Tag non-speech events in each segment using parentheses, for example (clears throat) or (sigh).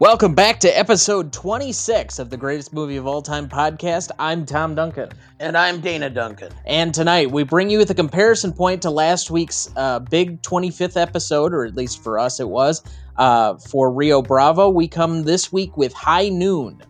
Welcome back to episode 26 of the greatest movie of all time podcast. I'm Tom Duncan. And I'm Dana Duncan. And tonight we bring you the comparison point to last week's uh, big 25th episode, or at least for us it was, uh, for Rio Bravo. We come this week with High Noon.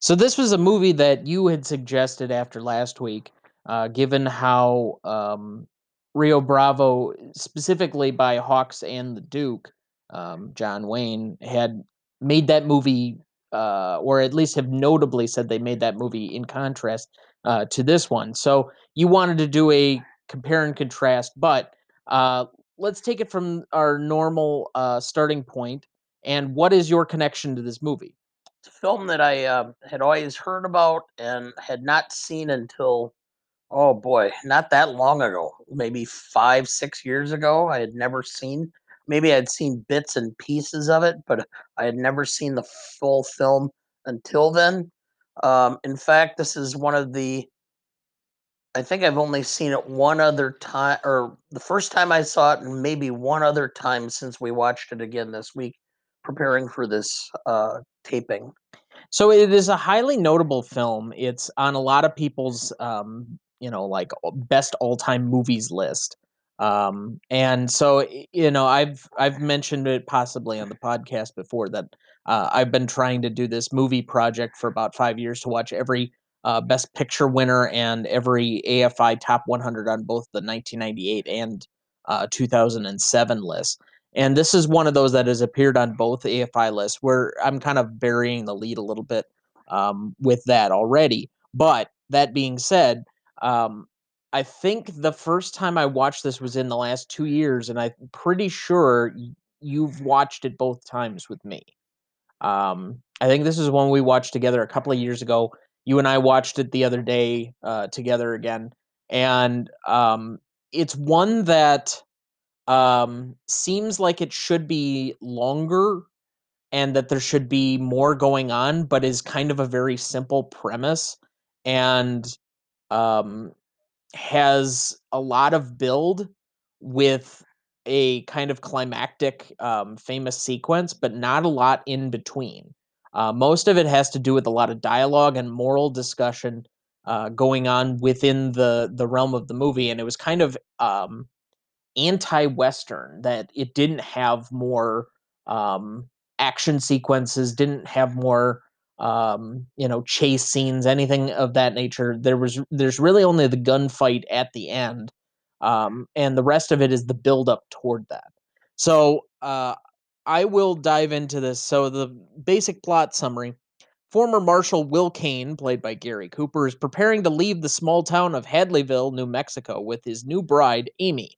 So this was a movie that you had suggested after last week, uh, given how um, Rio Bravo, specifically by Hawks and the Duke, um, John Wayne had made that movie, uh, or at least have notably said they made that movie in contrast uh, to this one. So you wanted to do a compare and contrast, but uh, let's take it from our normal uh, starting point. And what is your connection to this movie? It's a film that I uh, had always heard about and had not seen until, oh boy, not that long ago. Maybe five, six years ago. I had never seen. Maybe I'd seen bits and pieces of it, but I had never seen the full film until then. Um, in fact, this is one of the. I think I've only seen it one other time, or the first time I saw it, and maybe one other time since we watched it again this week, preparing for this uh, taping. So it is a highly notable film. It's on a lot of people's, um, you know, like best all-time movies list. Um, and so you know, I've I've mentioned it possibly on the podcast before that uh, I've been trying to do this movie project for about five years to watch every uh, Best Picture winner and every AFI Top 100 on both the 1998 and uh, 2007 lists. And this is one of those that has appeared on both AFI lists where I'm kind of burying the lead a little bit um, with that already. But that being said, um, I think the first time I watched this was in the last two years, and I'm pretty sure you've watched it both times with me. Um, I think this is one we watched together a couple of years ago. You and I watched it the other day uh, together again, and um, it's one that um, seems like it should be longer and that there should be more going on, but is kind of a very simple premise and um, has a lot of build with a kind of climactic, um, famous sequence, but not a lot in between. Uh, most of it has to do with a lot of dialogue and moral discussion uh, going on within the the realm of the movie, and it was kind of um, anti-western that it didn't have more um, action sequences didn't have more um, you know chase scenes anything of that nature there was there's really only the gunfight at the end um, and the rest of it is the build up toward that. So uh, i will dive into this. So the basic plot summary. Former Marshal Will Kane, played by Gary Cooper, is preparing to leave the small town of Hadleyville, New Mexico, with his new bride, Amy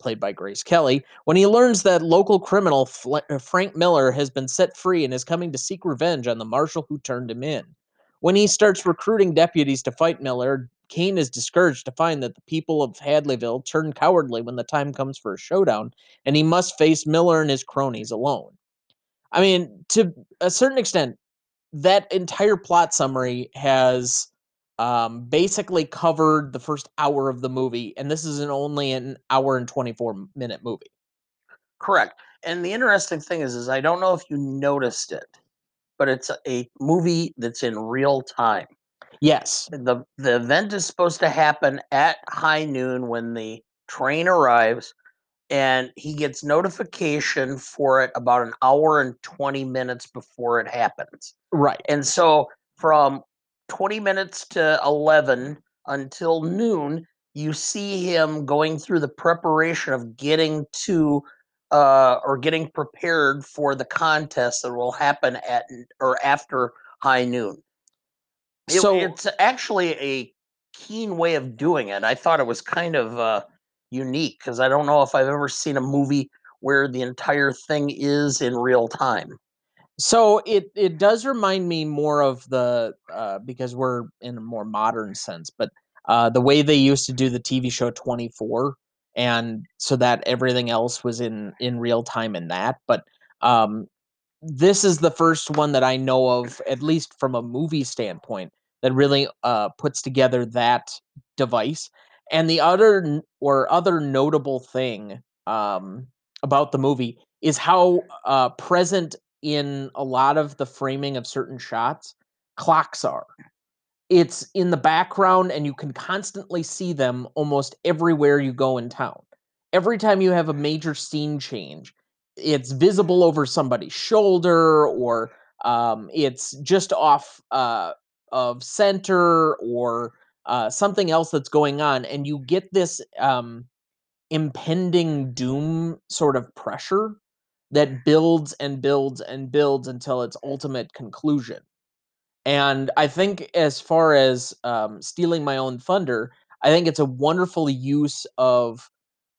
played by Grace Kelly, when he learns that local criminal uh, Frank Miller has been set free and is coming to seek revenge on the marshal who turned him in. When he starts recruiting deputies to fight Miller, Kane is discouraged to find that the people of Hadleyville turn cowardly when the time comes for a showdown, and he must face Miller and his cronies alone. I mean, to a certain extent, that entire plot summary has um, basically covered the first hour of the movie, and this is an only an hour and 24 minute movie. Correct. And the interesting thing is, is I don't know if you noticed it, but it's a movie that's in real time. Yes. The the event is supposed to happen at high noon when the train arrives and he gets notification for it about an hour and 20 minutes before it happens. Right. And so from 20 minutes to 11 until noon, you see him going through the preparation of getting to uh, or getting prepared for the contest that will happen at or after high noon. It, so it's actually a keen way of doing it. I thought it was kind of uh, unique because I don't know if I've ever seen a movie where the entire thing is in real time. So it it does remind me more of the uh, because we're in a more modern sense, but uh, the way they used to do the TV show 24, and so that everything else was in in real time in that. But um, this is the first one that I know of, at least from a movie standpoint, that really uh, puts together that device. And the other or other notable thing um, about the movie is how uh, present in a lot of the framing of certain shots clocks are. It's in the background, and you can constantly see them almost everywhere you go in town. Every time you have a major scene change, it's visible over somebody's shoulder, or um, it's just off uh, of center, or uh, something else that's going on, and you get this um, impending doom sort of pressure that builds and builds and builds until its ultimate conclusion. And I think, as far as um, stealing my own thunder, I think it's a wonderful use of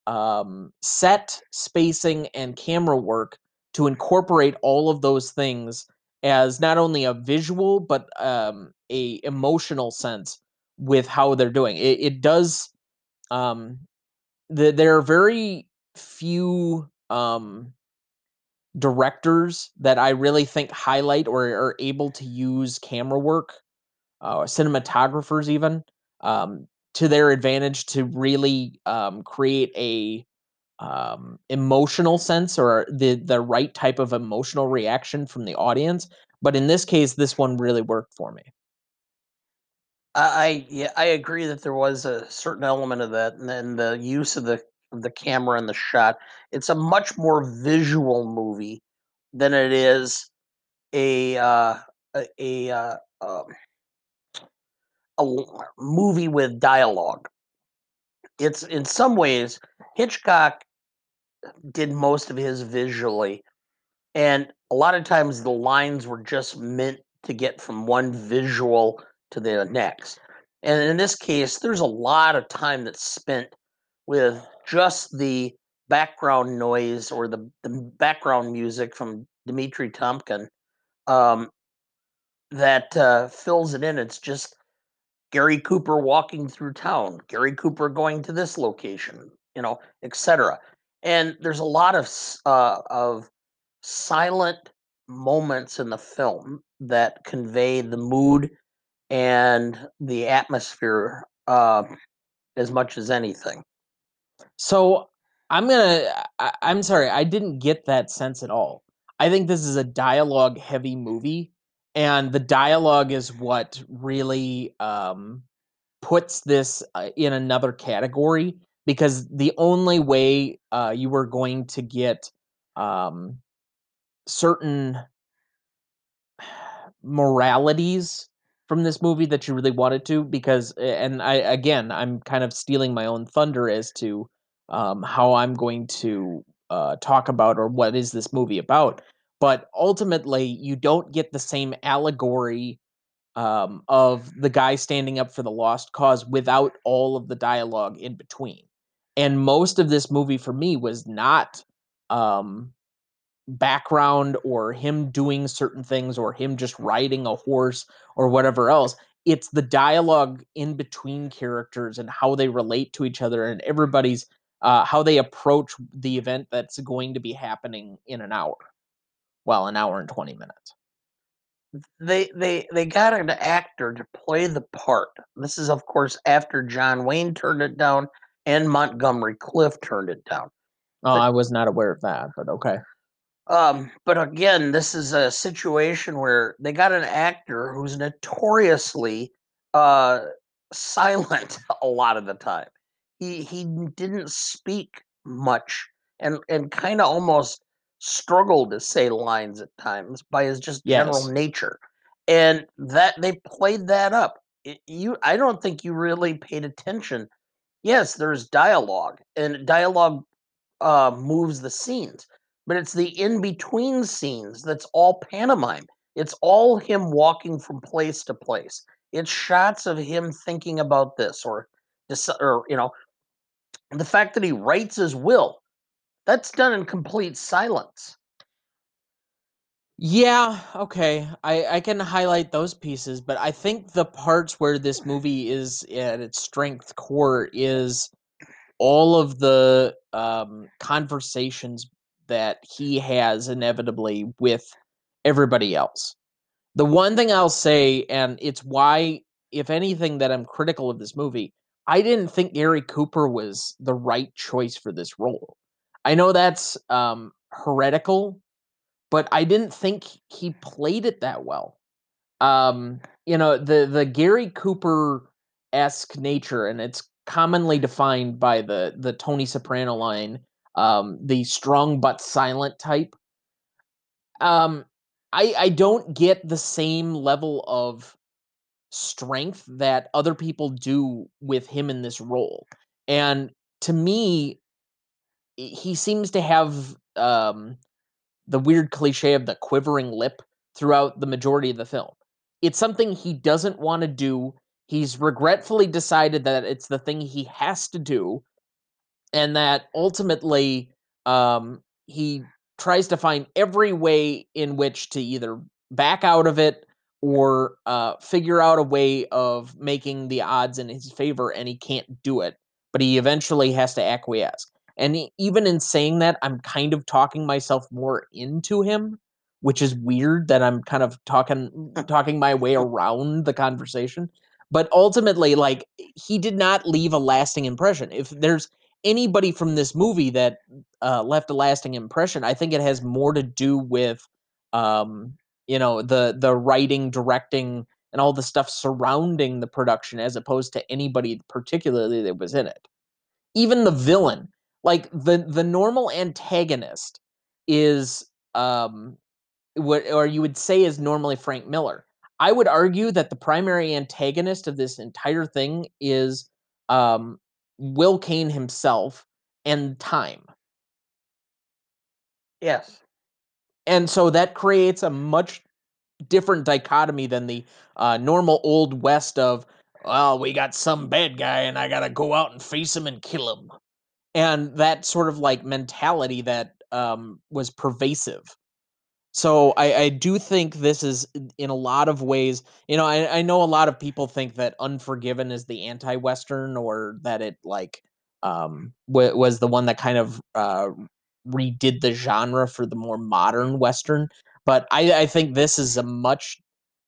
um, set spacing and camera work to incorporate all of those things as not only a visual but um, a emotional sense with how they're doing it. It does. Um, the, there are very few um, directors that I really think highlight or are able to use camera work, uh, cinematographers even, um, to their advantage to really um, create a um, emotional sense or the the right type of emotional reaction from the audience. But in this case, this one really worked for me. I yeah, I agree that there was a certain element of that, and then the use of the the camera and the shot. It's a much more visual movie than it is a uh, a a, uh, um, a movie with dialogue. It's in some ways Hitchcock did most of his visually, and a lot of times the lines were just meant to get from one visual to the next. And in this case, there's a lot of time that's spent with just the background noise or the, the background music from Dimitri Tiomkin um, that uh, fills it in. It's just Gary Cooper walking through town, Gary Cooper going to this location, you know, etc. And there's a lot of uh, of silent moments in the film that convey the mood and the atmosphere uh, as much as anything. So I'm gonna. I, I'm sorry, I didn't get that sense at all. I think this is a dialogue heavy movie, and the dialogue is what really um, puts this uh, in another category because the only way uh, you were going to get um, certain (sighs) moralities from this movie that you really wanted to because and I again I'm kind of stealing my own thunder as to um, how I'm going to uh, talk about or what is this movie about. But ultimately, you don't get the same allegory um, of the guy standing up for the lost cause without all of the dialogue in between. And most of this movie for me was not um, background or him doing certain things or him just riding a horse or whatever else. It's the dialogue in between characters and how they relate to each other and everybody's uh, how they approach the event that's going to be happening in an hour. Well, an hour and 20 minutes. They they they got an actor to play the part. This is of course after John Wayne turned it down and Montgomery Clift turned it down. Oh, but, I was not aware of that, but okay. Um, but again, this is a situation where they got an actor who's notoriously uh, (laughs) silent a lot of the time. He he didn't speak much and and kind of almost struggled to say lines at times by his just yes. general nature. And that they played that up. It, you I don't think you really paid attention. Yes, there's dialogue and dialogue uh, moves the scenes but it's the in between scenes that's all pantomime. It's all him walking from place to place. It's shots of him thinking about this or or you know the fact that he writes his will. That's done in complete silence. Yeah, okay. I, I can highlight those pieces, but I think the parts where this movie is at its strength core is all of the um, conversations that he has inevitably with everybody else. The one thing I'll say, and it's why, if anything, that I'm critical of this movie, I didn't think Gary Cooper was the right choice for this role. I know that's um, heretical, but I didn't think he played it that well. Um, you know, the the Gary Cooper esque nature, and it's commonly defined by the the Tony Soprano line, um, the strong but silent type. Um, I I don't get the same level of strength that other people do with him in this role. And to me, he seems to have um, the weird cliche of the quivering lip throughout the majority of the film. It's something he doesn't want to do. He's regretfully decided that it's the thing he has to do, and that ultimately um, he tries to find every way in which to either back out of it or uh, figure out a way of making the odds in his favor, and he can't do it. But he eventually has to acquiesce. And even in saying that, I'm kind of talking myself more into him, which is weird that I'm kind of talking (laughs) talking my way around the conversation. But ultimately, like he did not leave a lasting impression. If there's anybody from this movie that uh, left a lasting impression, I think it has more to do with um, you know the the writing, directing, and all the stuff surrounding the production, as opposed to anybody particularly that was in it. Even the villain, like the the normal antagonist, is um, what or you would say is normally Frank Miller. I would argue that the primary antagonist of this entire thing is um, Will Kane himself and time. Yes. And so that creates a much different dichotomy than the uh, normal old west of, well, we got some bad guy and I got to go out and face him and kill him. And that sort of like mentality that um, was pervasive so I, I do think this is in a lot of ways, you know, I, I know a lot of people think that Unforgiven is the anti-Western or that it like um w- was the one that kind of uh redid the genre for the more modern Western. But I, I think this is a much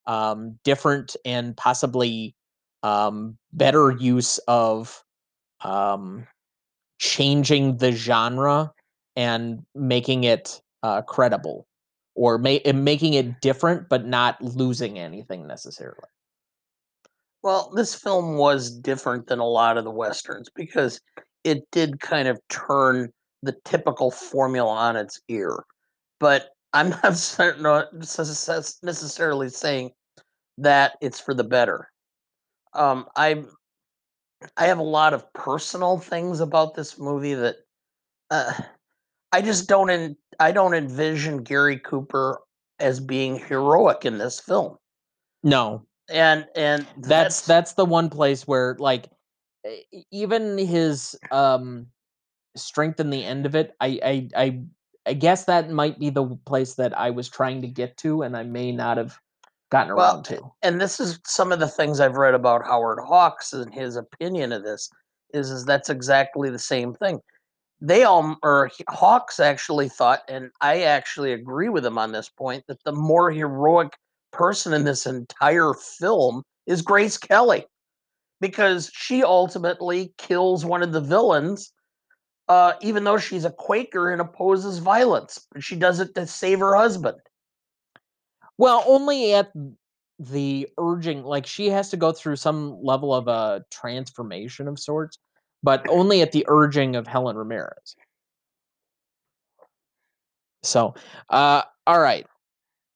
um different and possibly um better use of um changing the genre and making it uh credible or ma- making it different but not losing anything necessarily. Well, this film was different than a lot of the westerns because it did kind of turn the typical formula on its ear. But I'm (laughs) not necessarily saying that it's for the better. Um, I I have a lot of personal things about this movie that uh, I just don't en- I don't envision Gary Cooper as being heroic in this film. No. And and that's that's, that's the one place where like even his um strength in the end of it, I I I I guess that might be the place that I was trying to get to and I may not have gotten well, around to. And this is some of the things I've read about Howard Hawks and his opinion of this is is that's exactly the same thing they all or Hawks actually thought, and I actually agree with him on this point, that the more heroic person in this entire film is Grace Kelly, because she ultimately kills one of the villains, uh, even though she's a Quaker and opposes violence. She does it to save her husband. Well, only at the urging, like she has to go through some level of a transformation of sorts but only at the urging of Helen Ramirez. So, uh, all right.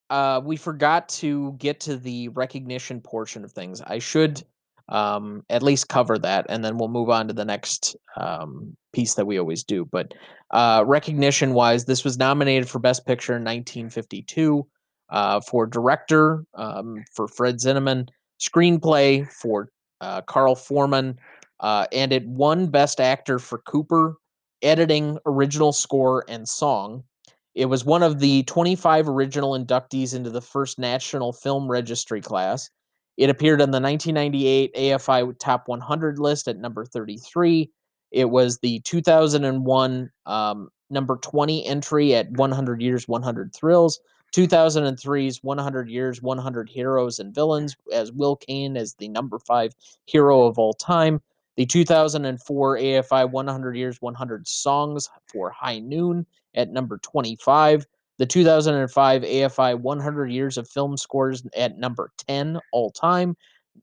Uh, we forgot to get to the recognition portion of things. I should um, at least cover that, and then we'll move on to the next um, piece that we always do. But uh, recognition wise, this was nominated for Best Picture in 1952, uh, for director um, for Fred Zinnemann, screenplay for uh, Carl Foreman, uh, and it won Best Actor for Cooper, editing, original score, and song. It was one of the 25 original inductees into the first National Film Registry class. It appeared on the 1998 AFI Top 100 list at number 33. It was the 2001 um, number 20 entry at 100 Years, 100 Thrills. 2003's 100 Years, 100 Heroes and Villains as Will Kane as the number five hero of all time. The 2004 AFI 100 Years 100 Songs for High Noon at number 25. The 2005 AFI 100 Years of Film Scores at number 10 all time.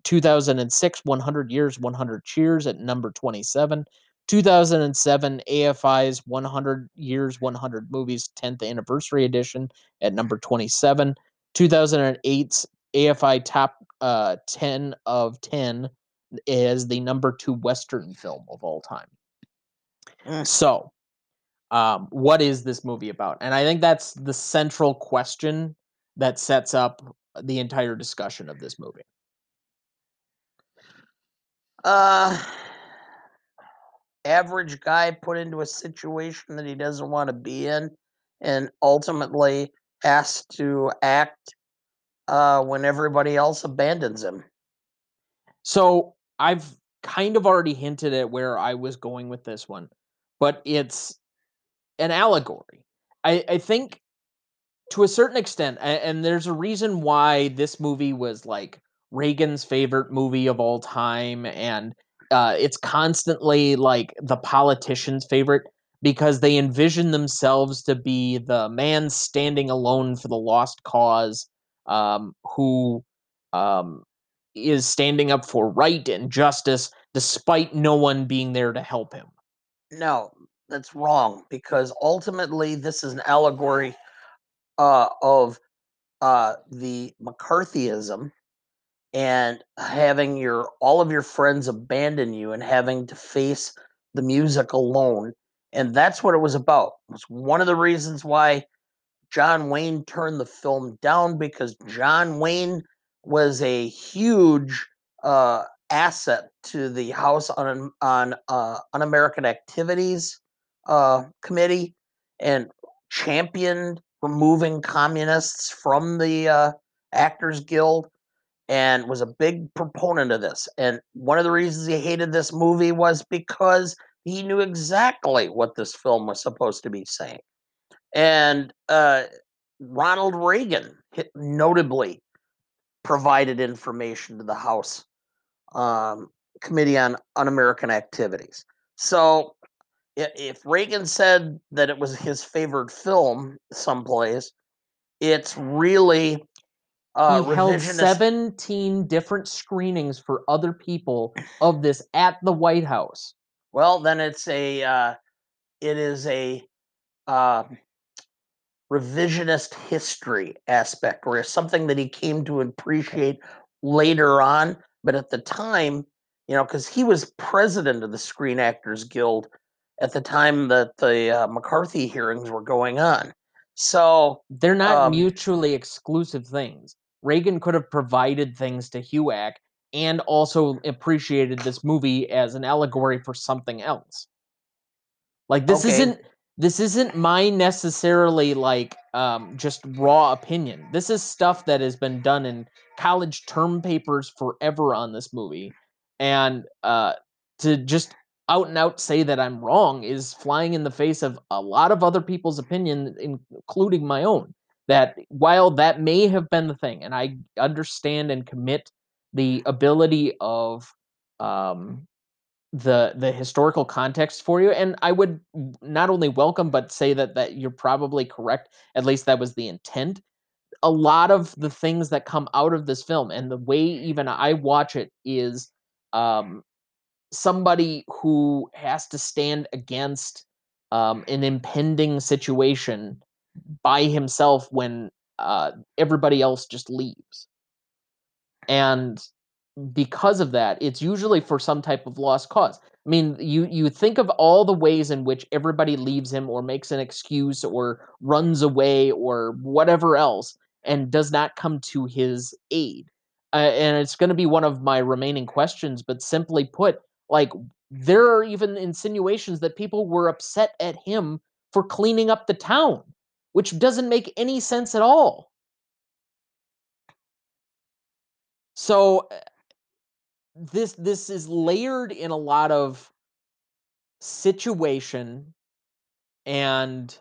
2006 100 Years 100 Cheers at number 27. 2007 AFI's 100 Years 100 Movies 10th Anniversary Edition at number 27. 2008's AFI Top uh, 10 of 10 is the number two Western film of all time. Mm. So, um, what is this movie about? And I think that's the central question that sets up the entire discussion of this movie. Uh, average guy put into a situation that he doesn't want to be in, and ultimately has to act uh, when everybody else abandons him. So I've kind of already hinted at where I was going with this one, but it's an allegory. I, I think to a certain extent, and, there's a reason why this movie was like Reagan's favorite movie of all time, and uh, it's constantly like the politician's favorite because they envision themselves to be the man standing alone for the lost cause, um, who um, is standing up for right and justice despite no one being there to help him. No, that's wrong because ultimately this is an allegory uh, of uh, the McCarthyism and having your all of your friends abandon you and having to face the music alone and that's what it was about it was one of the reasons why john wayne turned the film down because john wayne was a huge uh, asset to the house on on uh, un-american activities uh, committee and championed removing communists from the uh, actors guild and was a big proponent of this. And one of the reasons he hated this movie was because he knew exactly what this film was supposed to be saying. And uh, Ronald Reagan notably provided information to the House um, Committee on Un-American Activities. So if Reagan said that it was his favorite film someplace, it's really uh, he held 17 different screenings for other people of this at the White House. Well, then it's a uh, it is a uh, revisionist history aspect, or something that he came to appreciate later on. But at the time, you know, because he was president of the Screen Actors Guild at the time that the uh, McCarthy hearings were going on. So They're not Um, mutually exclusive things. Reagan could have provided things to HUAC and also appreciated this movie as an allegory for something else. Like this Okay. isn't this isn't my necessarily like um just raw opinion. This is stuff that has been done in college term papers forever on this movie. And uh to just out and out say that I'm wrong is flying in the face of a lot of other people's opinion, including my own. That while that may have been the thing, and I understand and commit the ability of um, the the historical context for you, and I would not only welcome but say that that you're probably correct. At least that was the intent. A lot of the things that come out of this film, and the way even I watch it, is um, somebody who has to stand against um, an impending situation by himself when uh, everybody else just leaves. And because of that, it's usually for some type of lost cause. I mean, you you think of all the ways in which everybody leaves him or makes an excuse or runs away or whatever else and does not come to his aid. Uh, and it's going to be one of my remaining questions, but simply put, like there are even insinuations that people were upset at him for cleaning up the town, which doesn't make any sense at all. So uh, this this is layered in a lot of situation and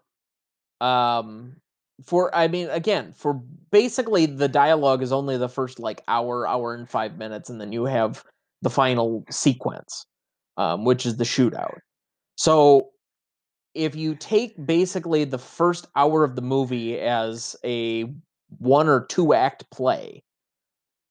um for I mean again for basically the dialogue is only the first like hour hour and 5 minutes and then you have the final sequence um, which is the shootout. So if you take basically the first hour of the movie as a one or two act play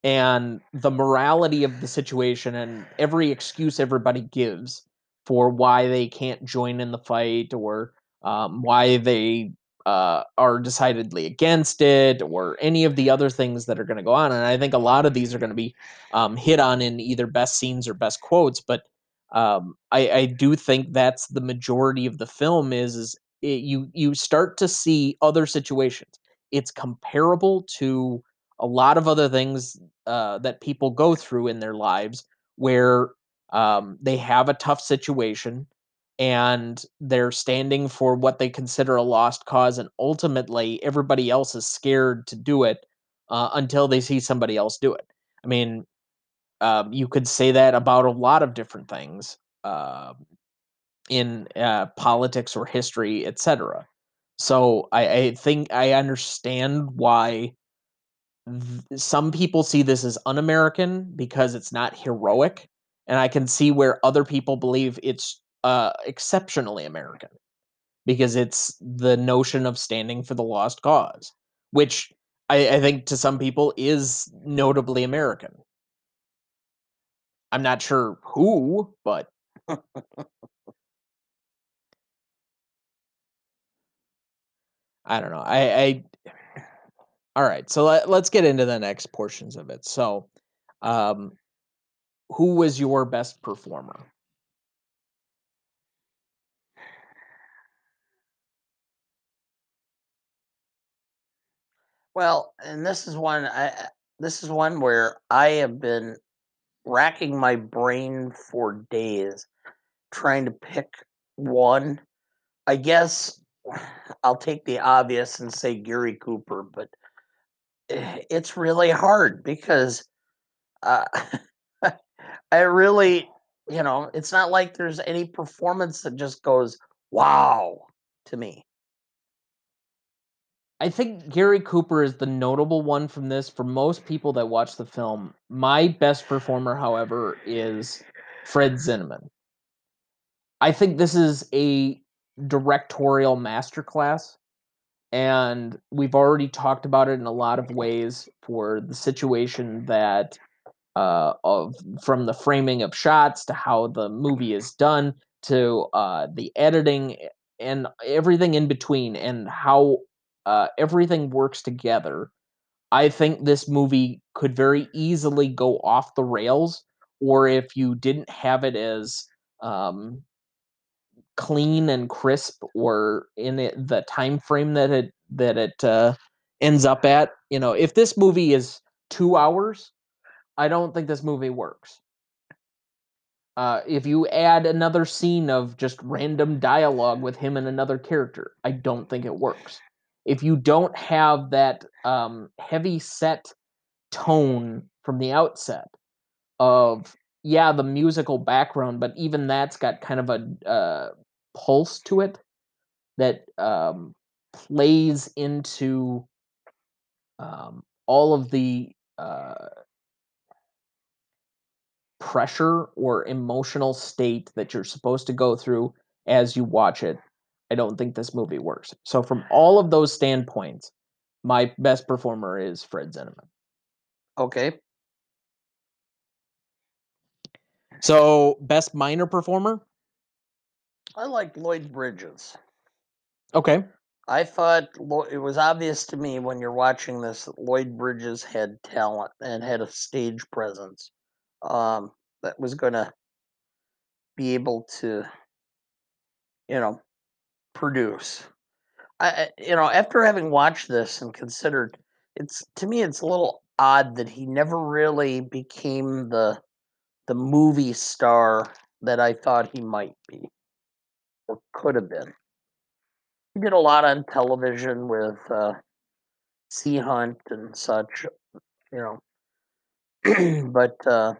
and the morality of the situation and every excuse everybody gives for why they can't join in the fight or um, why they uh, are decidedly against it or any of the other things that are going to go on. And I think a lot of these are going to be um, hit on in either best scenes or best quotes. But um, I, I, do think that's the majority of the film is, is it, you, you start to see other situations. It's comparable to a lot of other things uh, that people go through in their lives where um, they have a tough situation and they're standing for what they consider a lost cause and ultimately everybody else is scared to do it uh, until they see somebody else do it. I mean um, you could say that about a lot of different things uh, in uh, politics or history etc so I, I think i understand why some people see this as un-american because it's not heroic and i can see where other people believe it's uh, exceptionally American because it's the notion of standing for the lost cause, which I, I think to some people is notably American. I'm not sure who, but (laughs) I don't know. I, I all right. So let, let's get into the next portions of it. So, um, who was your best performer? Well, and this is one I this is one where I have been racking my brain for days trying to pick one. I guess (sighs) I'll take the obvious and say Gary Cooper, but it's really hard because uh, (laughs) I really, you know, it's not like there's any performance that just goes wow to me. I think Gary Cooper is the notable one from this. For most people that watch the film, my best performer, however, is Fred Zinnemann. I think this is a directorial masterclass, and we've already talked about it in a lot of ways for the situation that uh, of from the framing of shots to how the movie is done to uh, the editing and everything in between and how uh, everything works together, I think this movie could very easily go off the rails. Or if you didn't have it as um, clean and crisp, or in it, the time frame that it that it uh, ends up at, you know, if this movie is two hours, I don't think this movie works. Uh, if you add another scene of just random dialogue with him and another character, I don't think it works if you don't have that um, heavy set tone from the outset of yeah the musical background but even that's got kind of a uh, pulse to it that um, plays into um, all of the uh, pressure or emotional state that you're supposed to go through as you watch it I don't think this movie works. So from all of those standpoints, my best performer is Fred Zinnemann. Okay. So best minor performer? I like Lloyd Bridges. Okay. I thought it was obvious to me when you're watching this that Lloyd Bridges had talent and had a stage presence um, that was going to be able to, you know, produce. I, you know, after having watched this and considered, it's to me, it's a little odd that he never really became the the movie star that I thought he might be or could have been. He did a lot on television with uh, Sea Hunt and such, you know. (clears throat) but uh,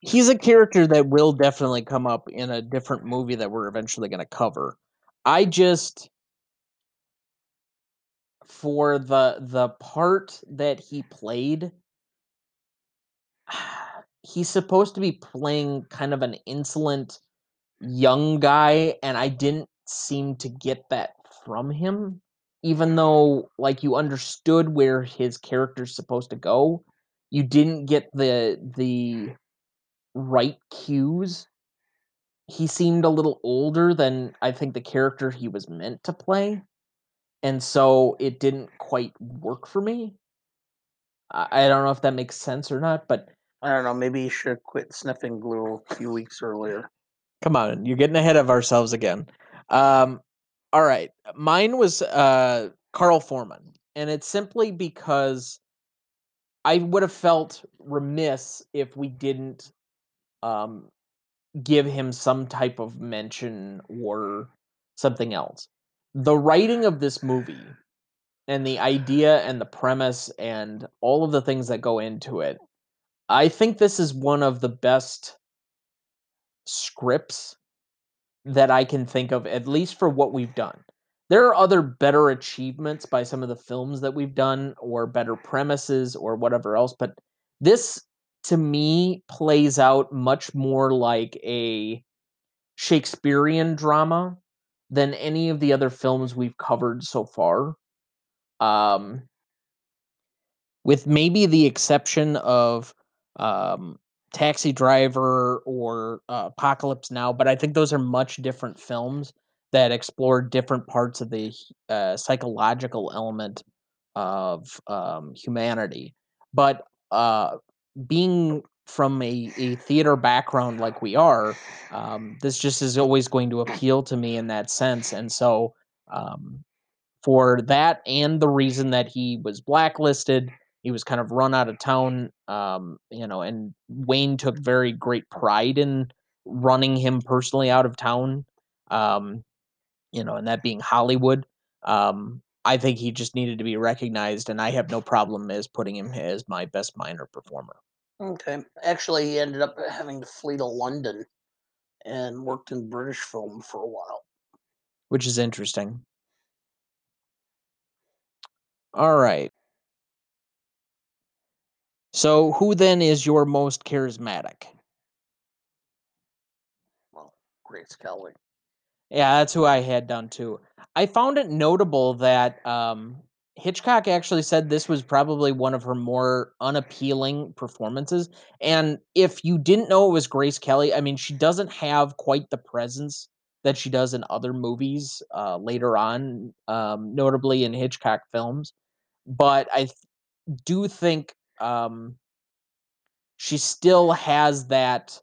he's a character that will definitely come up in a different movie that we're eventually going to cover. I just for the the part that he played he's supposed to be playing kind of an insolent young guy, and I didn't seem to get that from him. Even though, like, you understood where his character's supposed to go, you didn't get the the right cues. He seemed a little older than I think the character he was meant to play, and so it didn't quite work for me. I, I don't know if that makes sense or not, but I don't know. Maybe you should quit sniffing glue a few weeks earlier. Come on, you're getting ahead of ourselves again. Um, all right, mine was uh, Carl Foreman, and it's simply because I would have felt remiss if we didn't um, give him some type of mention or something else. The writing of this movie and the idea and the premise and all of the things that go into it, I think this is one of the best scripts that I can think of, at least for what we've done. There are other better achievements by some of the films that we've done, or better premises, or whatever else, but this to me plays out much more like a Shakespearean drama than any of the other films we've covered so far. Um, with maybe the exception of um, Taxi Driver or uh, Apocalypse Now, but I think those are much different films that explore different parts of the uh, psychological element of um, humanity. But uh, being from a, a theater background like we are, um, this just is always going to appeal to me in that sense. And so, um, for that and the reason that he was blacklisted, he was kind of run out of town, um, you know, and Wayne took very great pride in running him personally out of town, um, you know, and that being Hollywood. Um, I think he just needed to be recognized, and I have no problem as putting him as my best minor performer. Okay. Actually, he ended up having to flee to London and worked in British film for a while. Which is interesting. All right. So, who then is your most charismatic? Well, Grace Kelly. Yeah, that's who I had done too. I found it notable that um, Hitchcock actually said this was probably one of her more unappealing performances. And if you didn't know it was Grace Kelly, I mean, she doesn't have quite the presence that she does in other movies uh, later on, um, notably in Hitchcock films. But I th- do think um, she still has that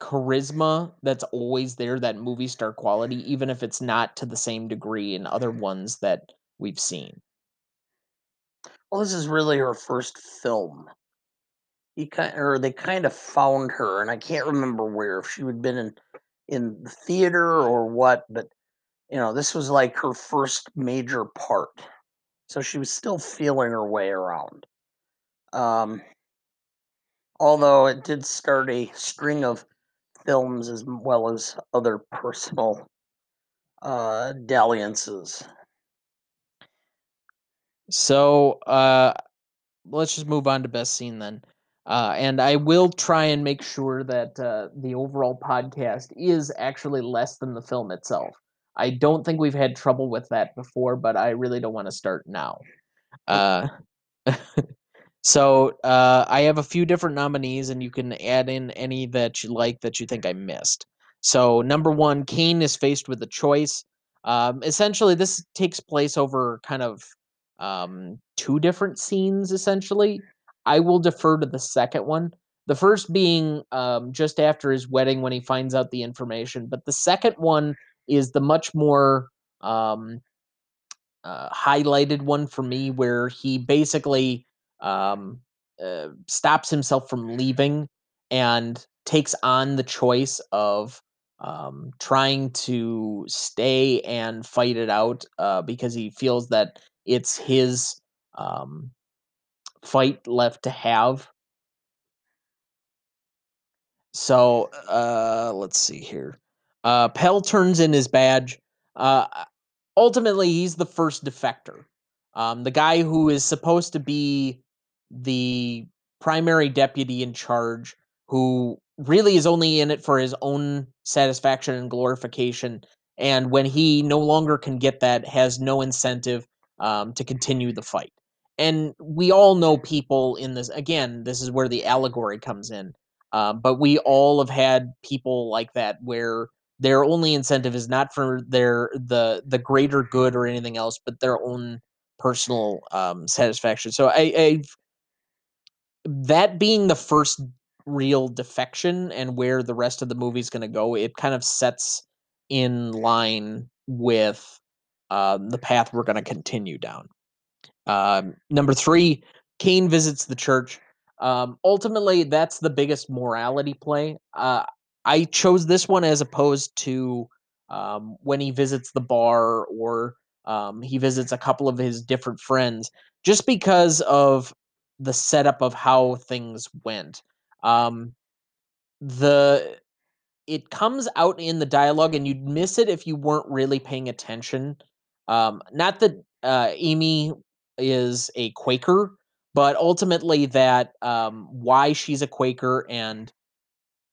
charisma that's always there, that movie star quality, even if it's not to the same degree in other ones that we've seen. Well, this is really her first film. He kind or they kind of found her, and I can't remember where if she had been in in the theater or what, but you know, this was like her first major part. So she was still feeling her way around. Um, although it did start a string of films as well as other personal uh, dalliances. So uh, let's just move on to best scene then. Uh, and I will try and make sure that uh, the overall podcast is actually less than the film itself. I don't think we've had trouble with that before, but I really don't want to start now. Uh, (laughs) (laughs) so uh, I have a few different nominees, and you can add in any that you like that you think I missed. So number one, Kane is faced with a choice. Um, essentially, this takes place over kind of um, two different scenes. Essentially, I will defer to the second one. The first being um, just after his wedding when he finds out the information, but the second one is the much more um, uh, highlighted one for me, where he basically um, uh, stops himself from leaving and takes on the choice of um, trying to stay and fight it out uh, because he feels that it's his um, fight left to have. So uh, let's see here. Uh, Pell turns in his badge. Uh, ultimately, he's the first defector. Um, the guy who is supposed to be the primary deputy in charge, who really is only in it for his own satisfaction and glorification. And when he no longer can get that, has no incentive um, to continue the fight. And we all know people in this. Again, this is where the allegory comes in. Uh, but we all have had people like that where their only incentive is not for their the the greater good or anything else, but their own personal um, satisfaction. So I, I've that being the first real defection and where the rest of the movie's going to go, it kind of sets in line with um, the path we're going to continue down. Um, number three, Kane visits the church. Um, ultimately, that's the biggest morality play. Uh, I chose this one as opposed to um, when he visits the bar or um, he visits a couple of his different friends, just because of the setup of how things went. Um, the it comes out in the dialogue, and you'd miss it if you weren't really paying attention. Um, not that uh, Amy is a Quaker, but ultimately that um, why she's a Quaker and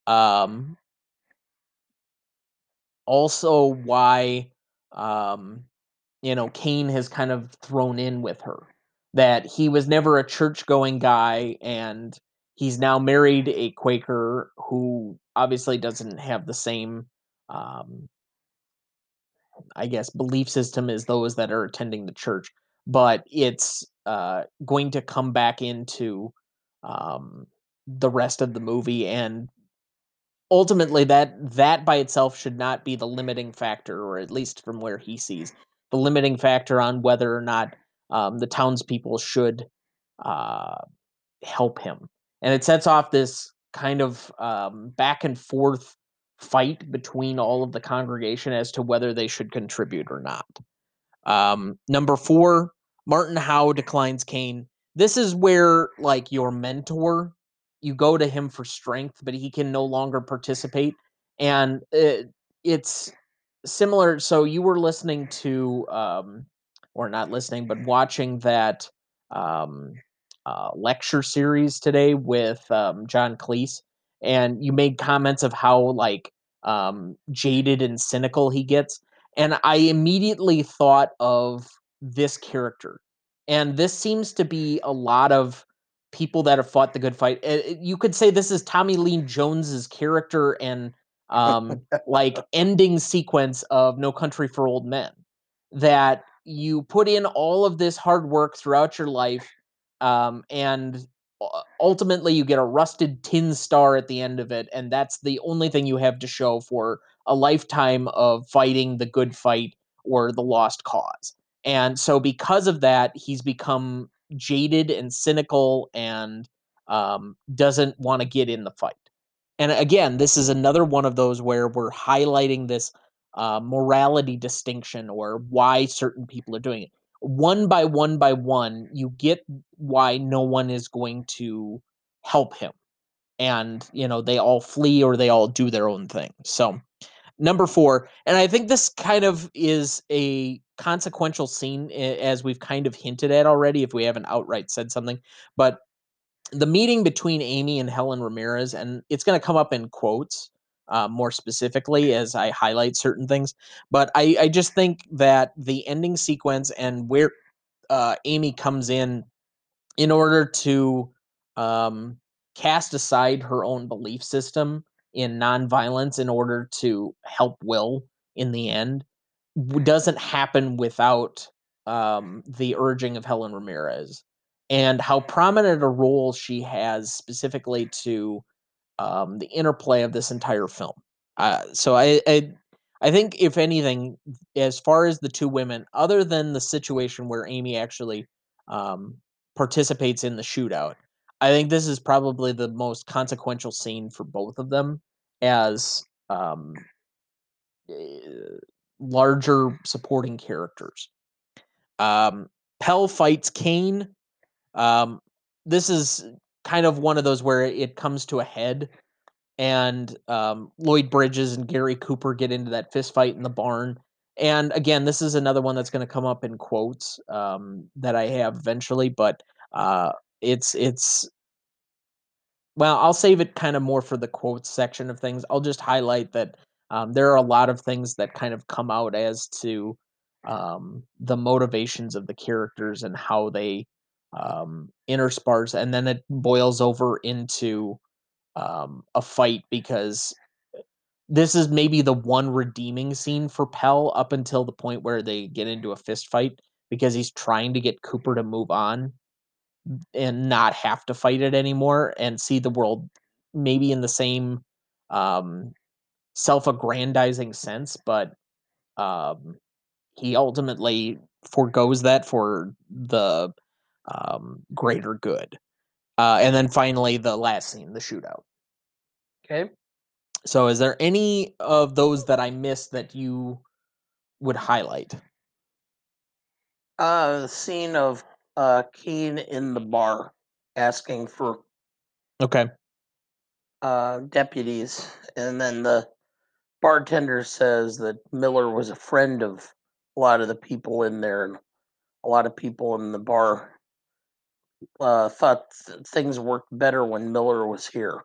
um, also why um, you know Kane has kind of thrown in with her that he was never a church going guy and he's now married a Quaker who obviously doesn't have the same um, I guess belief system as those that are attending the church, but it's uh, going to come back into um, the rest of the movie and ultimately that that by itself should not be the limiting factor or at least from where he sees the limiting factor on whether or not um, the townspeople should uh, help him and it sets off this kind of um, back and forth fight between all of the congregation as to whether they should contribute or not um, number four martin howe declines kane this is where like your mentor you go to him for strength, but he can no longer participate. And it, it's similar. So you were listening to, um, or not listening, but watching that um, uh, lecture series today with um, John Cleese, and you made comments of how like um, jaded and cynical he gets, and I immediately thought of this character, and this seems to be a lot of people that have fought the good fight. Uh, you could say this is Tommy Lee Jones's character and um, like (laughs) ending sequence of No Country for Old Men. That you put in all of this hard work throughout your life, um, and ultimately you get a rusted tin star at the end of it, and that's the only thing you have to show for a lifetime of fighting the good fight or the lost cause. And so, because of that, he's become jaded and cynical and um, doesn't want to get in the fight. And again, this is another one of those where we're highlighting this uh, morality distinction or why certain people are doing it. One by one by one, you get why no one is going to help him. And, you know, they all flee or they all do their own thing. So, number four, and I think this kind of is a consequential scene as we've kind of hinted at already if we haven't outright said something but the meeting between amy and helen ramirez and it's going to come up in quotes uh, more specifically as i highlight certain things but I, I just think that the ending sequence and where uh, amy comes in in order to um, cast aside her own belief system in nonviolence in order to help will in the end doesn't happen without um, the urging of Helen Ramirez and how prominent a role she has specifically to um, the interplay of this entire film. Uh, so I, I, I think if anything, as far as the two women, other than the situation where Amy actually um, participates in the shootout, I think this is probably the most consequential scene for both of them as um, eh, larger supporting characters. Um, Pell fights Kane. Um, this is kind of one of those where it comes to a head, and um, Lloyd Bridges and Gary Cooper get into that fist fight in the barn. And again, this is another one that's going to come up in quotes um, that I have eventually, but uh, it's it's well, I'll save it kind of more for the quotes section of things. I'll just highlight that um, there are a lot of things that kind of come out as to um, the motivations of the characters and how they um, intersparse, and then it boils over into um, a fight because this is maybe the one redeeming scene for Pell up until the point where they get into a fist fight because he's trying to get Cooper to move on and not have to fight it anymore and see the world maybe in the same um, self-aggrandizing sense, but um, he ultimately foregoes that for the um, greater good. Uh, and then finally, the last scene, the shootout. Okay. So, is there any of those that I missed that you would highlight? Uh, the scene of uh, Keen in the bar asking for Okay. uh, deputies, and then the bartender says that Miller was a friend of a lot of the people in there, and a lot of people in the bar uh, thought th- things worked better when Miller was here.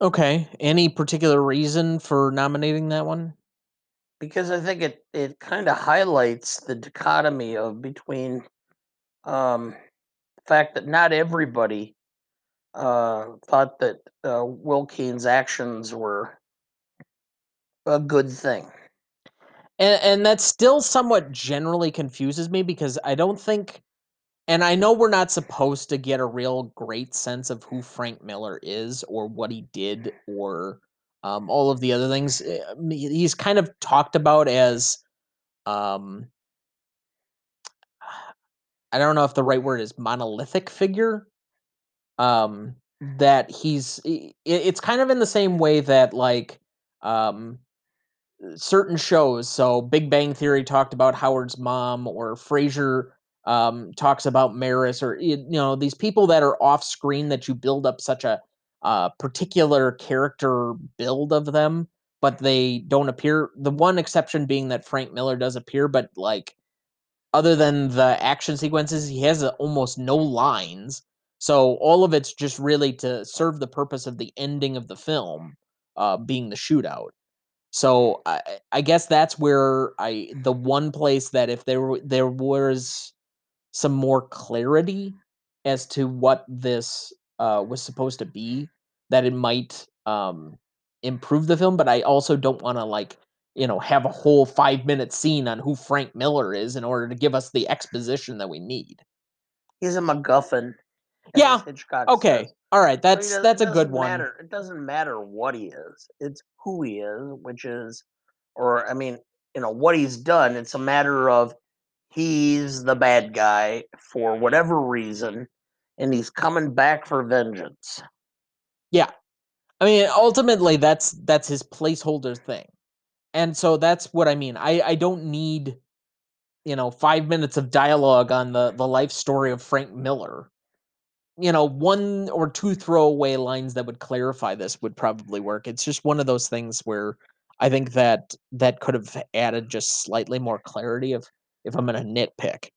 Okay. Any particular reason for nominating that one? because I think it it kind of highlights the dichotomy of between um, the fact that not everybody uh, thought that uh, Wilkeen's actions were a good thing. And and that still somewhat generally confuses me because I don't think and I know we're not supposed to get a real great sense of who Frank Miller is or what he did or um, all of the other things. Eh, he's kind of talked about as um, I don't know if the right word is monolithic figure. Um, that he's it, it's kind of in the same way that like um certain shows. So Big Bang Theory talked about Howard's mom, or Frasier um, talks about Maris, or you know these people that are off screen that you build up such a uh, particular character build of them, but they don't appear. The one exception being that Frank Miller does appear, but like other than the action sequences, he has almost no lines. So all of it's just really to serve the purpose of the ending of the film, uh, being the shootout. So I, I guess that's where I the one place that if there were there was some more clarity as to what this uh, was supposed to be, that it might um, improve the film. But I also don't want to like you know have a whole five minute scene on who Frank Miller is in order to give us the exposition that we need. He's a MacGuffin. Yeah. Okay. Says. All right. That's so that's a good one. Matter. It doesn't matter what he is. It's who he is, which is, or I mean, you know, what he's done. It's a matter of he's the bad guy for whatever reason, and he's coming back for vengeance. Yeah. I mean, ultimately, that's that's his placeholder thing, and so that's what I mean. I I don't need, you know, five minutes of dialogue on the the life story of Frank Miller you know, one or two throwaway lines that would clarify this would probably work. It's just one of those things where I think that that could have added just slightly more clarity if if I'm going to nitpick.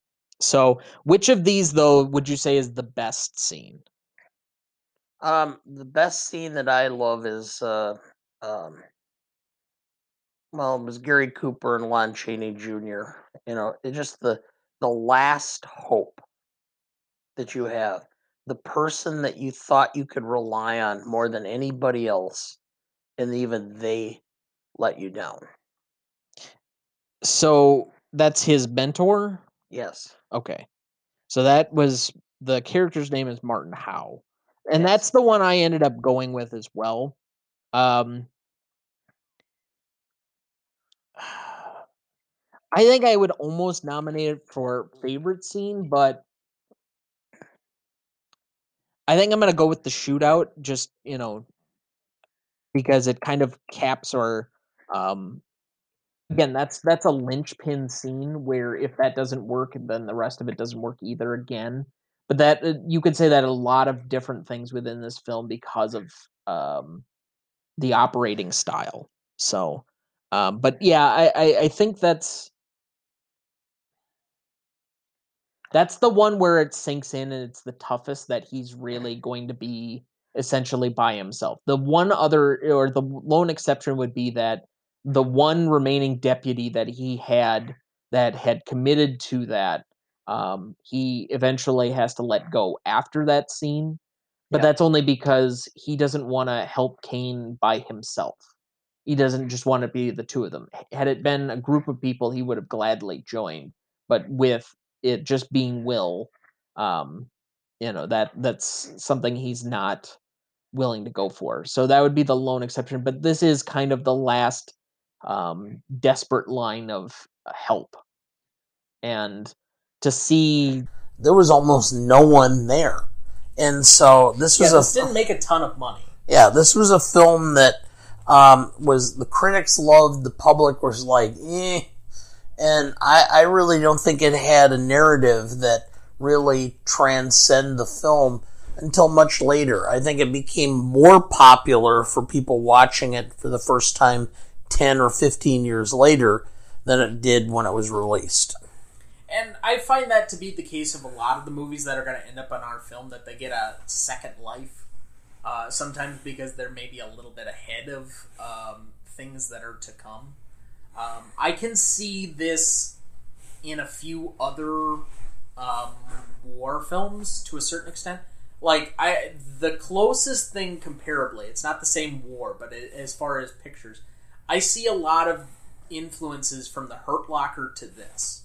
So, which of these though would you say is the best scene? Um, the best scene that I love is uh, um, well, it was Gary Cooper and Lon Chaney Jr. You know, it's just the the last hope that you have the person that you thought you could rely on more than anybody else, and even they let you down. So that's his mentor? Yes. Okay. So that was the character's name is Martin Howe. And yes. that's the one I ended up going with as well. Um (sighs) I think I would almost nominate it for favorite scene, but I think I'm gonna go with the shootout, just you know, because it kind of caps or um again that's that's a linchpin scene where if that doesn't work then the rest of it doesn't work either again. But that uh, you could say that a lot of different things within this film because of um the operating style. So um but yeah i i, I think that's that's the one where it sinks in and it's the toughest that he's really (laughs) going to be essentially by himself. The one other or the lone exception would be that the one remaining deputy that he had that had committed to that um, he eventually has to let go after that scene but Yeah. that's only because he doesn't want to help Kane by himself. He doesn't just want to be the two of them. Had it been a group of people, he would have gladly joined. But with it just being Will, um, you know that that's something he's not willing to go for. So that would be the lone exception. But this is kind of the last um, desperate line of uh, help, and to see There was almost no one there, and so this was Yeah, a this didn't make a ton of money. yeah, this was a film that um, was the critics loved, the public was like, eh, and I, I really don't think it had a narrative that really transcend the film until much later. I think it became more popular for people watching it for the first time ten or fifteen years later than it did when it was released. And I find that to be the case of a lot of the movies that are going to end up on our film that they get a second life. Uh, sometimes because they're maybe a little bit ahead of um, things that are to come. Um, I can see this in a few other um, war films to a certain extent. Like I, the closest thing comparably, it's not the same war, but it, as far as pictures, I see a lot of influences from the Hurt Locker to this.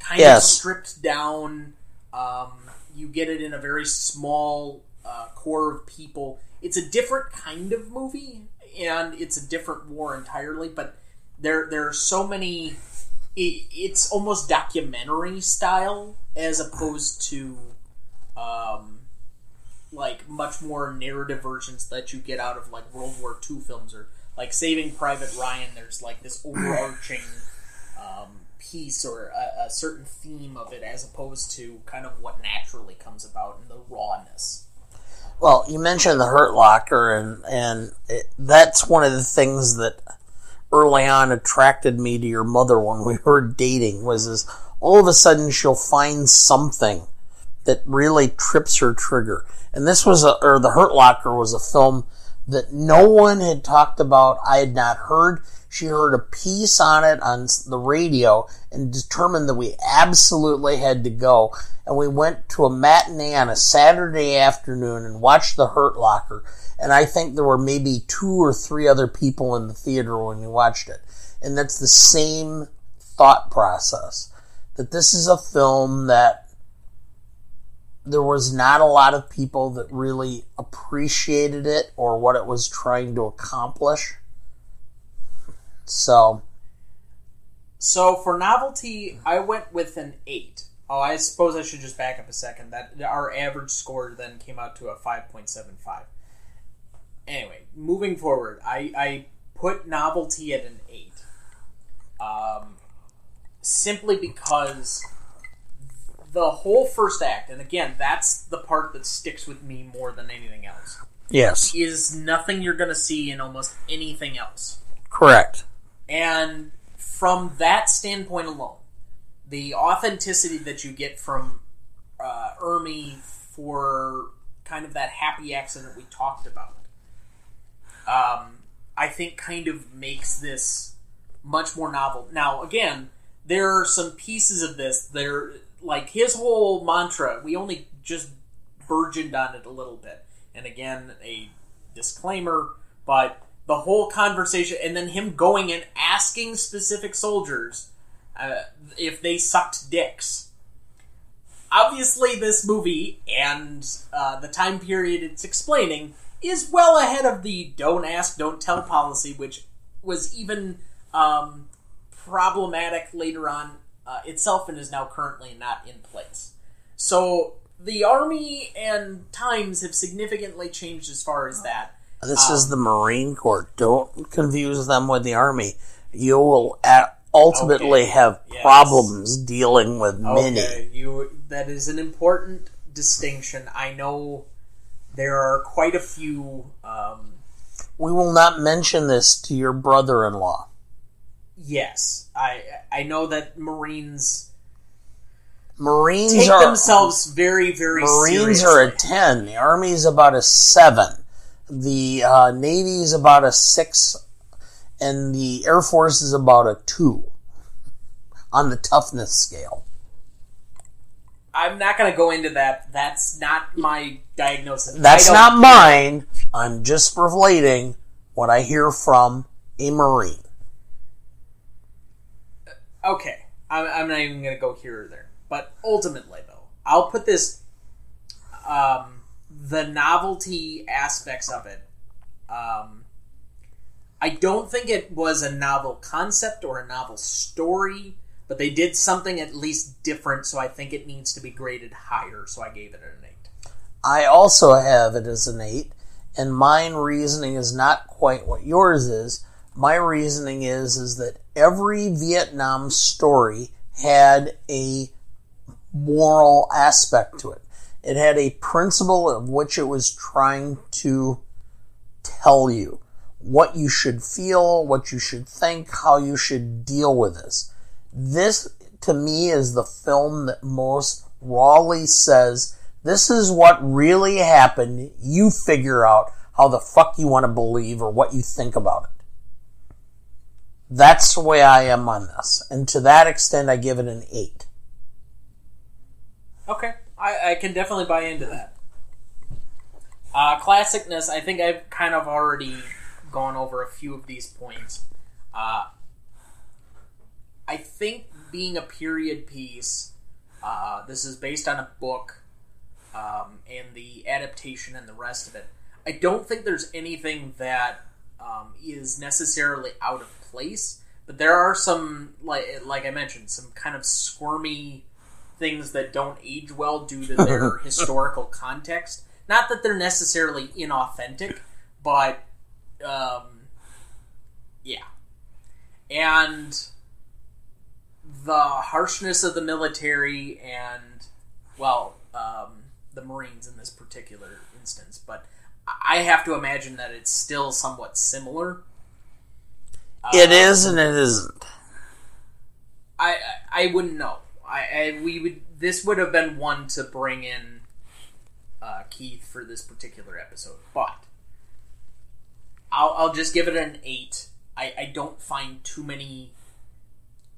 Kind Yes. of stripped down. Um, you get it in a very small uh, core of people. It's a different kind of movie, and it's a different war entirely. But there, there are so many. It, it's almost documentary style as opposed to um, like much more narrative versions that you get out of like World War II films or like Saving Private Ryan. There's like this overarching um, piece or a, a certain theme of it as opposed to kind of what naturally comes about in the rawness. Well, you mentioned the Hurt Locker, and and it, that's one of the things that early on attracted me to your mother when we were dating. Was is all of a sudden she'll find something that really trips her trigger, and this was a or the Hurt Locker was a film that no one had talked about. I had not heard. She heard a piece on it on the radio and determined that we absolutely had to go. And we went to a matinee on a Saturday afternoon and watched The Hurt Locker. And I think there were maybe two or three other people in the theater when we watched it. And that's the same thought process. That this is a film that there was not a lot of people that really appreciated it or what it was trying to accomplish. So, So for novelty, I went with an eight. Oh, I suppose I should just back up a second. That our average score then came out to a five point seven five. Anyway, moving forward, I, I put novelty at an eight. Um, simply because the whole first act, and again, that's the part that sticks with me more than anything else, yes, is nothing you're going to see in almost anything else. correct. And from that standpoint alone, the authenticity that you get from uh, Ermey for kind of that happy accident we talked about, um, I think kind of makes this much more novel. Now, again, there are some pieces of this. There, like his whole mantra. We only just burgeoned on it a little bit, and again, a disclaimer, but the whole conversation, and then him going and asking specific soldiers uh, if they sucked dicks. Obviously, this movie and uh, the time period it's explaining is well ahead of the "don't ask, don't tell" policy, which was even um, problematic later on uh, itself and is now currently not in place. So the army and times have significantly changed as far as that. This is Um, the Marine Corps. Don't confuse them with the Army. You will a- ultimately Okay. have Yes. problems dealing with many. You that is an important distinction. I know there are quite a few. Um, We will not mention this to your brother-in-law. yes, I I know that Marines Marines take are themselves very, very Marines seriously. are a ten. The Army is about a seven. The uh, Navy is about a six, and the Air Force is about a two on the toughness scale. I'm not going to go into that. That's not my diagnosis. That's not mine. I'm just relating what I hear from a Marine. okay. I'm, I'm not even going to go here or there. But ultimately, though, I'll put this um, the novelty aspects of it. Um, I don't think it was a novel concept or a novel story, but they did something at least different, so I think it needs to be graded higher, so I gave it an 8. I also have it as an eight, and mine reasoning is not quite what yours is. My reasoning is is that every Vietnam story had a moral aspect to it. It had a principle of which it was trying to tell you what you should feel, what you should think, how you should deal with this. This, to me, is the film that most rawly says, this is what really happened. You figure out how the fuck you want to believe or what you think about it. That's the way I am on this. And to that extent, I give it an 8. Okay, I, I can definitely buy into that. Uh, classicness, I think I've kind of already gone over a few of these points. Uh, I think being a period piece, uh, this is based on a book, um, and the adaptation and the rest of it. I don't think there's anything that um, is necessarily out of place, but there are some, like like I mentioned, some kind of squirmy things that don't age well due to their (laughs) historical context. Not that they're necessarily inauthentic, but um, yeah. And the harshness of the military and, well, um, the Marines in this particular instance, but I have to imagine that it's still somewhat similar. It Um, is and it isn't. I I I wouldn't know. I, I we would this would have been one to bring in uh, Keith for this particular episode, but I'll I'll just give it an eight. I I don't find too many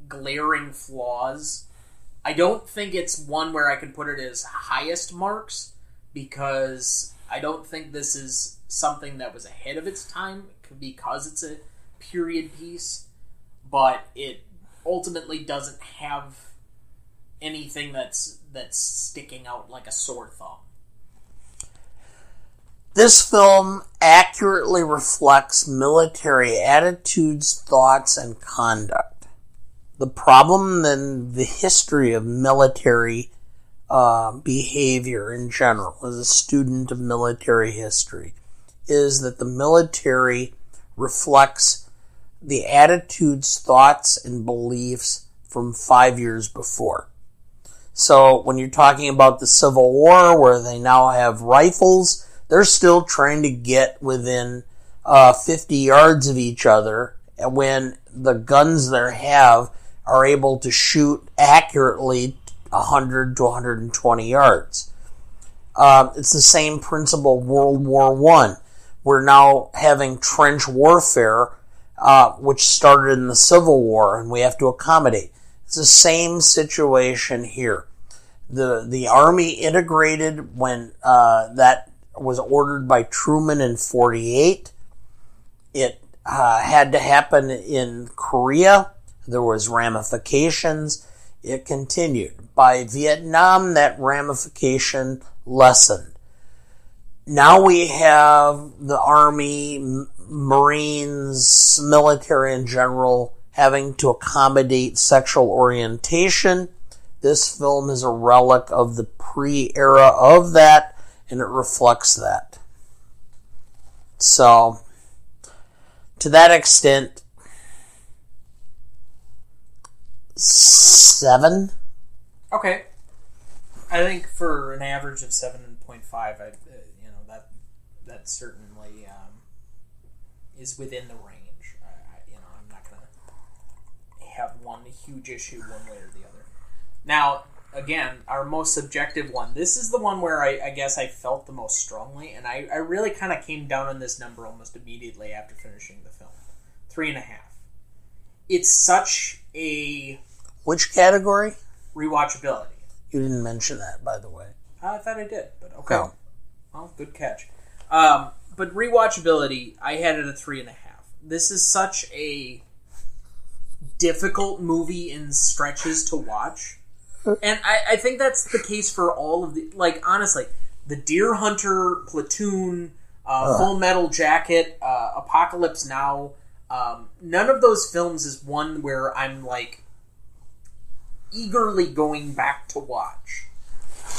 glaring flaws. I don't think it's one where I can put it as highest marks because I don't think this is something that was ahead of its time because it's a period piece, but it ultimately doesn't have anything that's that's sticking out like a sore thumb. This film accurately reflects military attitudes, thoughts, and conduct. The problem and the history of military uh, behavior in general, as a student of military history, is that the military reflects the attitudes, thoughts, and beliefs from five years before. So when you're talking about the Civil War, where they now have rifles, they're still trying to get within uh, 50 yards of each other when the guns they have are able to shoot accurately 100 to 120 yards. Um, it's the same principle World War One. We're now having trench warfare, uh, which started in the Civil War, and we have to accommodate. It's the same situation here. The the army integrated when uh, that was ordered by Truman in '48. It uh, had to happen in Korea. There was ramifications. It continued. By Vietnam, that ramification lessened. Now we have the Army, Marines, military in general having to accommodate sexual orientation. This film is a relic of the pre era of that, and it reflects that. So, to that extent, seven. Okay, I think for an average of seven point five, I uh, you know that that certainly um, is within the range. I, I, you know, I'm not gonna have one huge issue one way or the other. Now, again, our most subjective one. This is the one where I, I guess I felt the most strongly, and I, I really kind of came down on this number almost immediately after finishing the film. Three and a half. It's such a Which category? rewatchability. You didn't mention that, by the way. I thought I did, but okay. Well, good catch. Um, but rewatchability, I had it a three and a half. This is such a difficult movie in stretches to watch, and I, I think that's the case for all of the. Like honestly, the Deer Hunter, Platoon, uh. Full Metal Jacket, uh, Apocalypse Now. Um, none of those films is one where I'm like eagerly going back to watch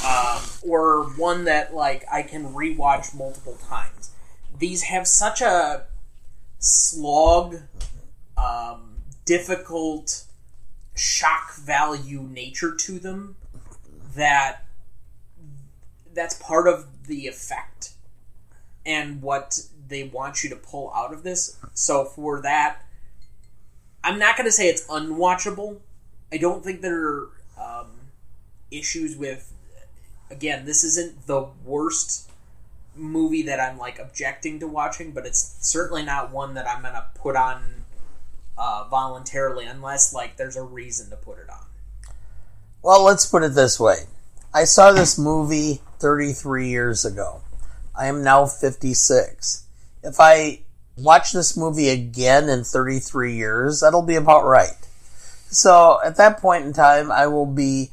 um, or one that like I can rewatch multiple times. These have such a slog, um, difficult, shock value nature to them that that's part of the effect and what they want you to pull out of this. So for that, I'm not going to say it's unwatchable. I don't think there are um, issues with again, this isn't the worst movie that I'm like objecting to watching, but it's certainly not one that I'm gonna put on uh, voluntarily unless like there's a reason to put it on. Well, let's put it this way. I saw this movie 33 years ago. I am now 56. If I watch this movie again in 33 years, that'll be about right. So at that point in time, I will be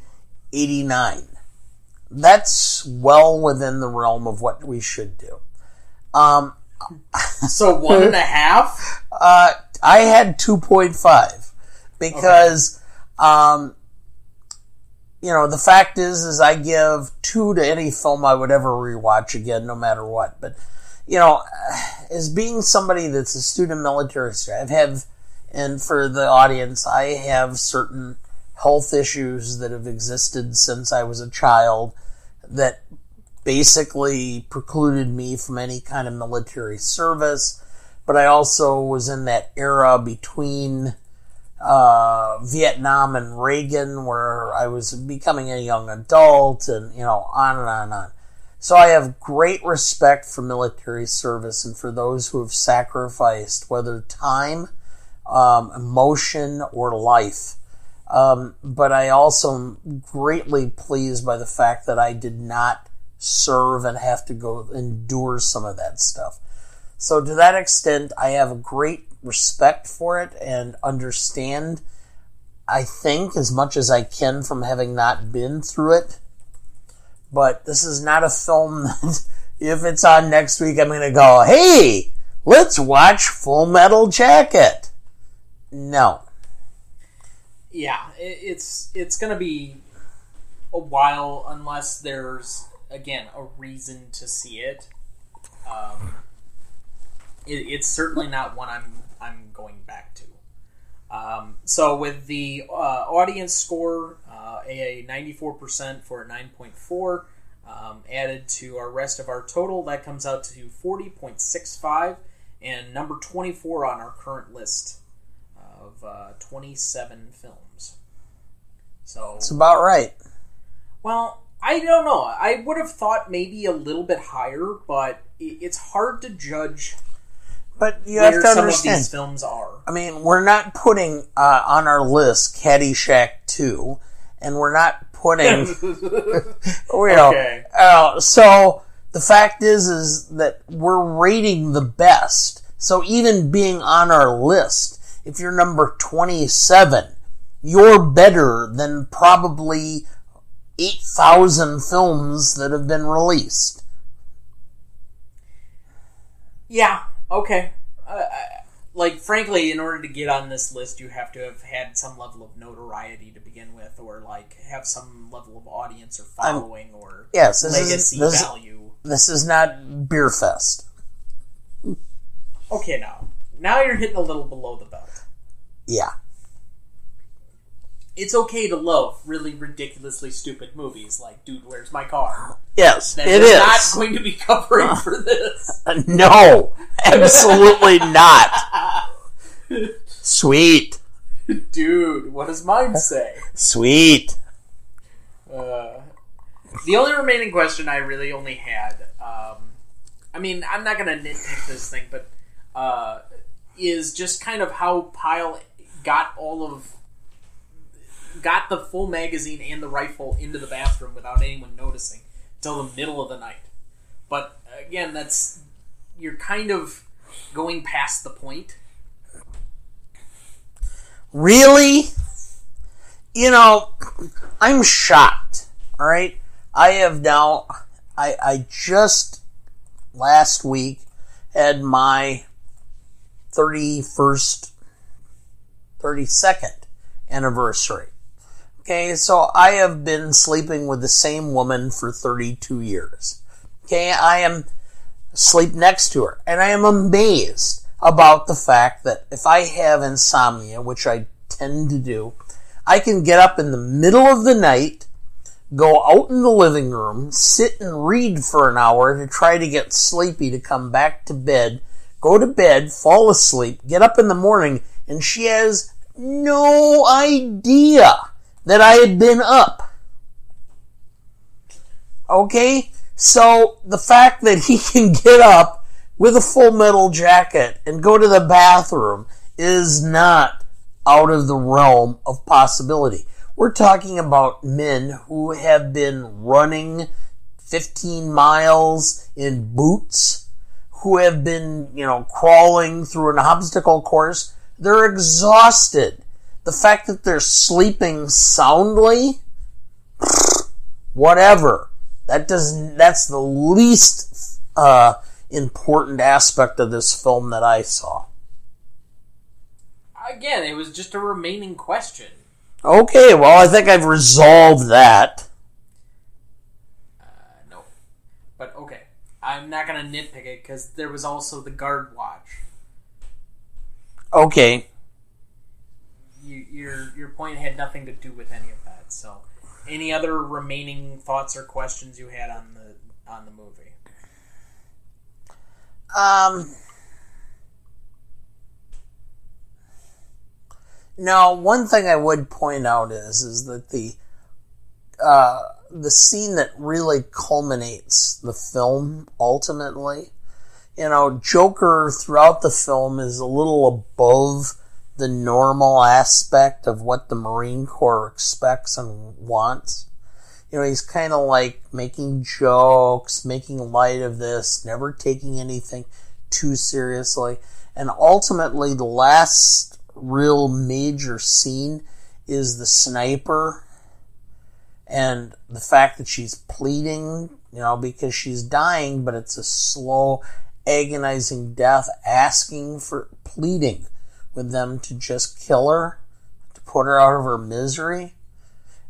89. That's well within the realm of what we should do. Um, (laughs) So one and a half. uh, I had 2.5 because, um, you know, the fact is, is I give two to any film I would ever rewatch again, no matter what. But, you know, as being somebody that's a student military, I have, and for the audience, I have certain health issues that have existed since I was a child that basically precluded me from any kind of military service. But I also was in that era between uh, Vietnam and Reagan where I was becoming a young adult and, you know, on and on and on. So I have great respect for military service and for those who have sacrificed whether time, um, emotion, or life. Um, but I also am greatly pleased by the fact that I did not serve and have to go endure some of that stuff. So to that extent, I have a great respect for it and understand, I think, as much as I can from having not been through it. But this is not a film (laughs) that, if it's on next week, I'm going to go, hey, let's watch Full Metal Jacket. No. Yeah, it, it's it's gonna be a while unless there's again a reason to see it. Um, it it's certainly not one I'm I'm going back to. Um, so with the uh, audience score, uh, a 94% for a 9.4, um, added to our rest of our total, that comes out to 40.65 and number 24 on our current list of uh, 27 films. So, It's about right. well, I don't know. I would have thought maybe a little bit higher, but it's hard to judge But you have to understand. these films are. I mean, we're not putting uh, on our list Caddyshack 2, and we're not putting, (laughs) (laughs) you know, Okay. uh, so the fact is, is that we're rating the best. So even being on our list, if you're number 27, you're better than probably 8,000 films that have been released. Yeah. Okay. Uh, like, frankly, in order to get on this list, you have to have had some level of notoriety to begin with, or like have some level of audience or following or Yes, this is, legacy this, value. this is not Beer Fest. Okay, now now you're hitting a little below the belt. Yeah. It's okay to love really ridiculously stupid movies like Dude, Where's My Car? Yes, That it not going to be covering for this. (laughs) No, absolutely (laughs) not. Sweet, Dude, what does mine say? sweet. Uh, the only remaining question I really only had, um, I mean, I'm not going to nitpick this thing, but uh, is just kind of how Pyle got all of got the full magazine and the rifle into the bathroom without anyone noticing till the middle of the night. But again, that's you're kind of going past the point. Really? You know, I'm shocked. All right, I have now. I I just last week had my thirty first, thirty second anniversary. Okay, so I have been sleeping with the same woman for 32 years. Okay, I am sleep next to her, and I am amazed about the fact that if I have insomnia, which I tend to do, I can get up in the middle of the night, go out in the living room, sit and read for an hour to try to get sleepy to come back to bed, go to bed, fall asleep, get up in the morning, and she has no idea that I had been up. Okay? So the fact that he (laughs) can get up with a full metal jacket and go to the bathroom is not out of the realm of possibility. We're talking about men who have been running 15 miles in boots, who have been, you know, crawling through an obstacle course. They're exhausted the fact that they're sleeping soundly, whatever. That doesn't. That's the least uh, important aspect of this film that I saw. Again, it was just a remaining question. Okay, well, I think I've resolved that. Uh, no, but okay, I'm not gonna nitpick it because there was also the guard watch. Okay, you, your your point had nothing to do with any of that. So, any other remaining thoughts or questions you had on the on the movie? Um. Now, one thing I would point out is is that the uh, the scene that really culminates the film ultimately, you know, Joker throughout the film is a little above the normal aspect of what the Marine Corps expects and wants. You know, he's kind of like making jokes, making light of this, never taking anything too seriously. And ultimately, the last real major scene is the sniper and the fact that she's pleading, you know, because she's dying, but it's a slow, agonizing death, asking for pleading with them to just kill her, to put her out of her misery.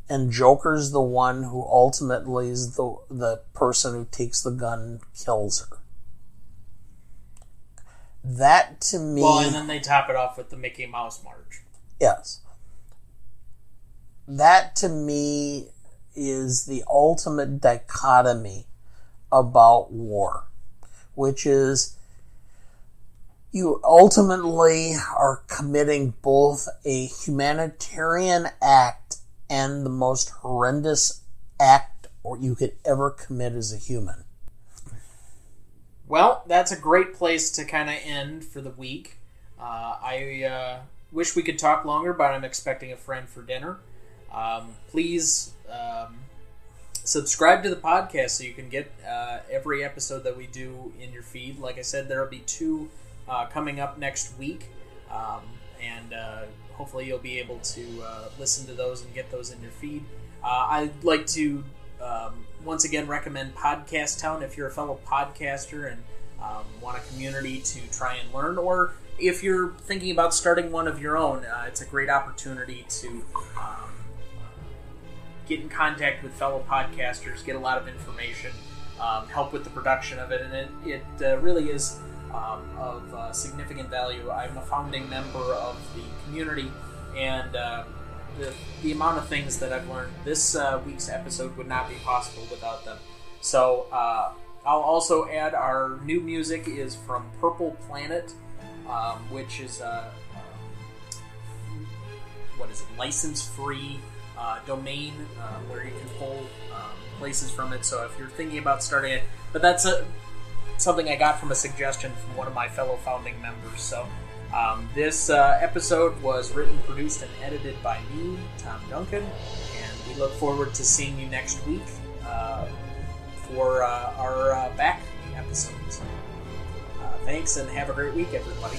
And Joker's the one who ultimately is the the person who takes the gun and kills her. That to me Well, and then they top it off with the Mickey Mouse March. Yes. That to me is the ultimate dichotomy about war, which is you ultimately are committing both a humanitarian act and the most horrendous act or you could ever commit as a human. Well, that's a great place to kind of end for the week. Uh, I uh, wish we could talk longer, but I'm expecting a friend for dinner. Um, please um, subscribe to the podcast so you can get uh, every episode that we do in your feed. Like I said, there will be two uh, coming up next week, um, and uh, hopefully you'll be able to uh, listen to those and get those in your feed. Uh, I'd like to um, once again recommend Podcast Town if you're a fellow podcaster and um, want a community to try and learn, or if you're thinking about starting one of your own, uh, it's a great opportunity to um, get in contact with fellow podcasters, get a lot of information, um, help with the production of it, and it, it uh, really is um, of uh, significant value. I'm a founding member of the community, and uh, the, the amount of things that I've learned this uh, week's episode would not be possible without them. So uh, I'll also add our new music is from Purple Planet, um, which is a what is it license free uh, domain uh, where you can pull um, places from it. So if you're thinking about starting it, but that's a, something I got from a suggestion from one of my fellow founding members. So um, this uh, episode was written, produced, and edited by me, Tom Duncan, and we look forward to seeing you next week uh, for uh, our uh, back episodes. Thanks and have a great week, everybody.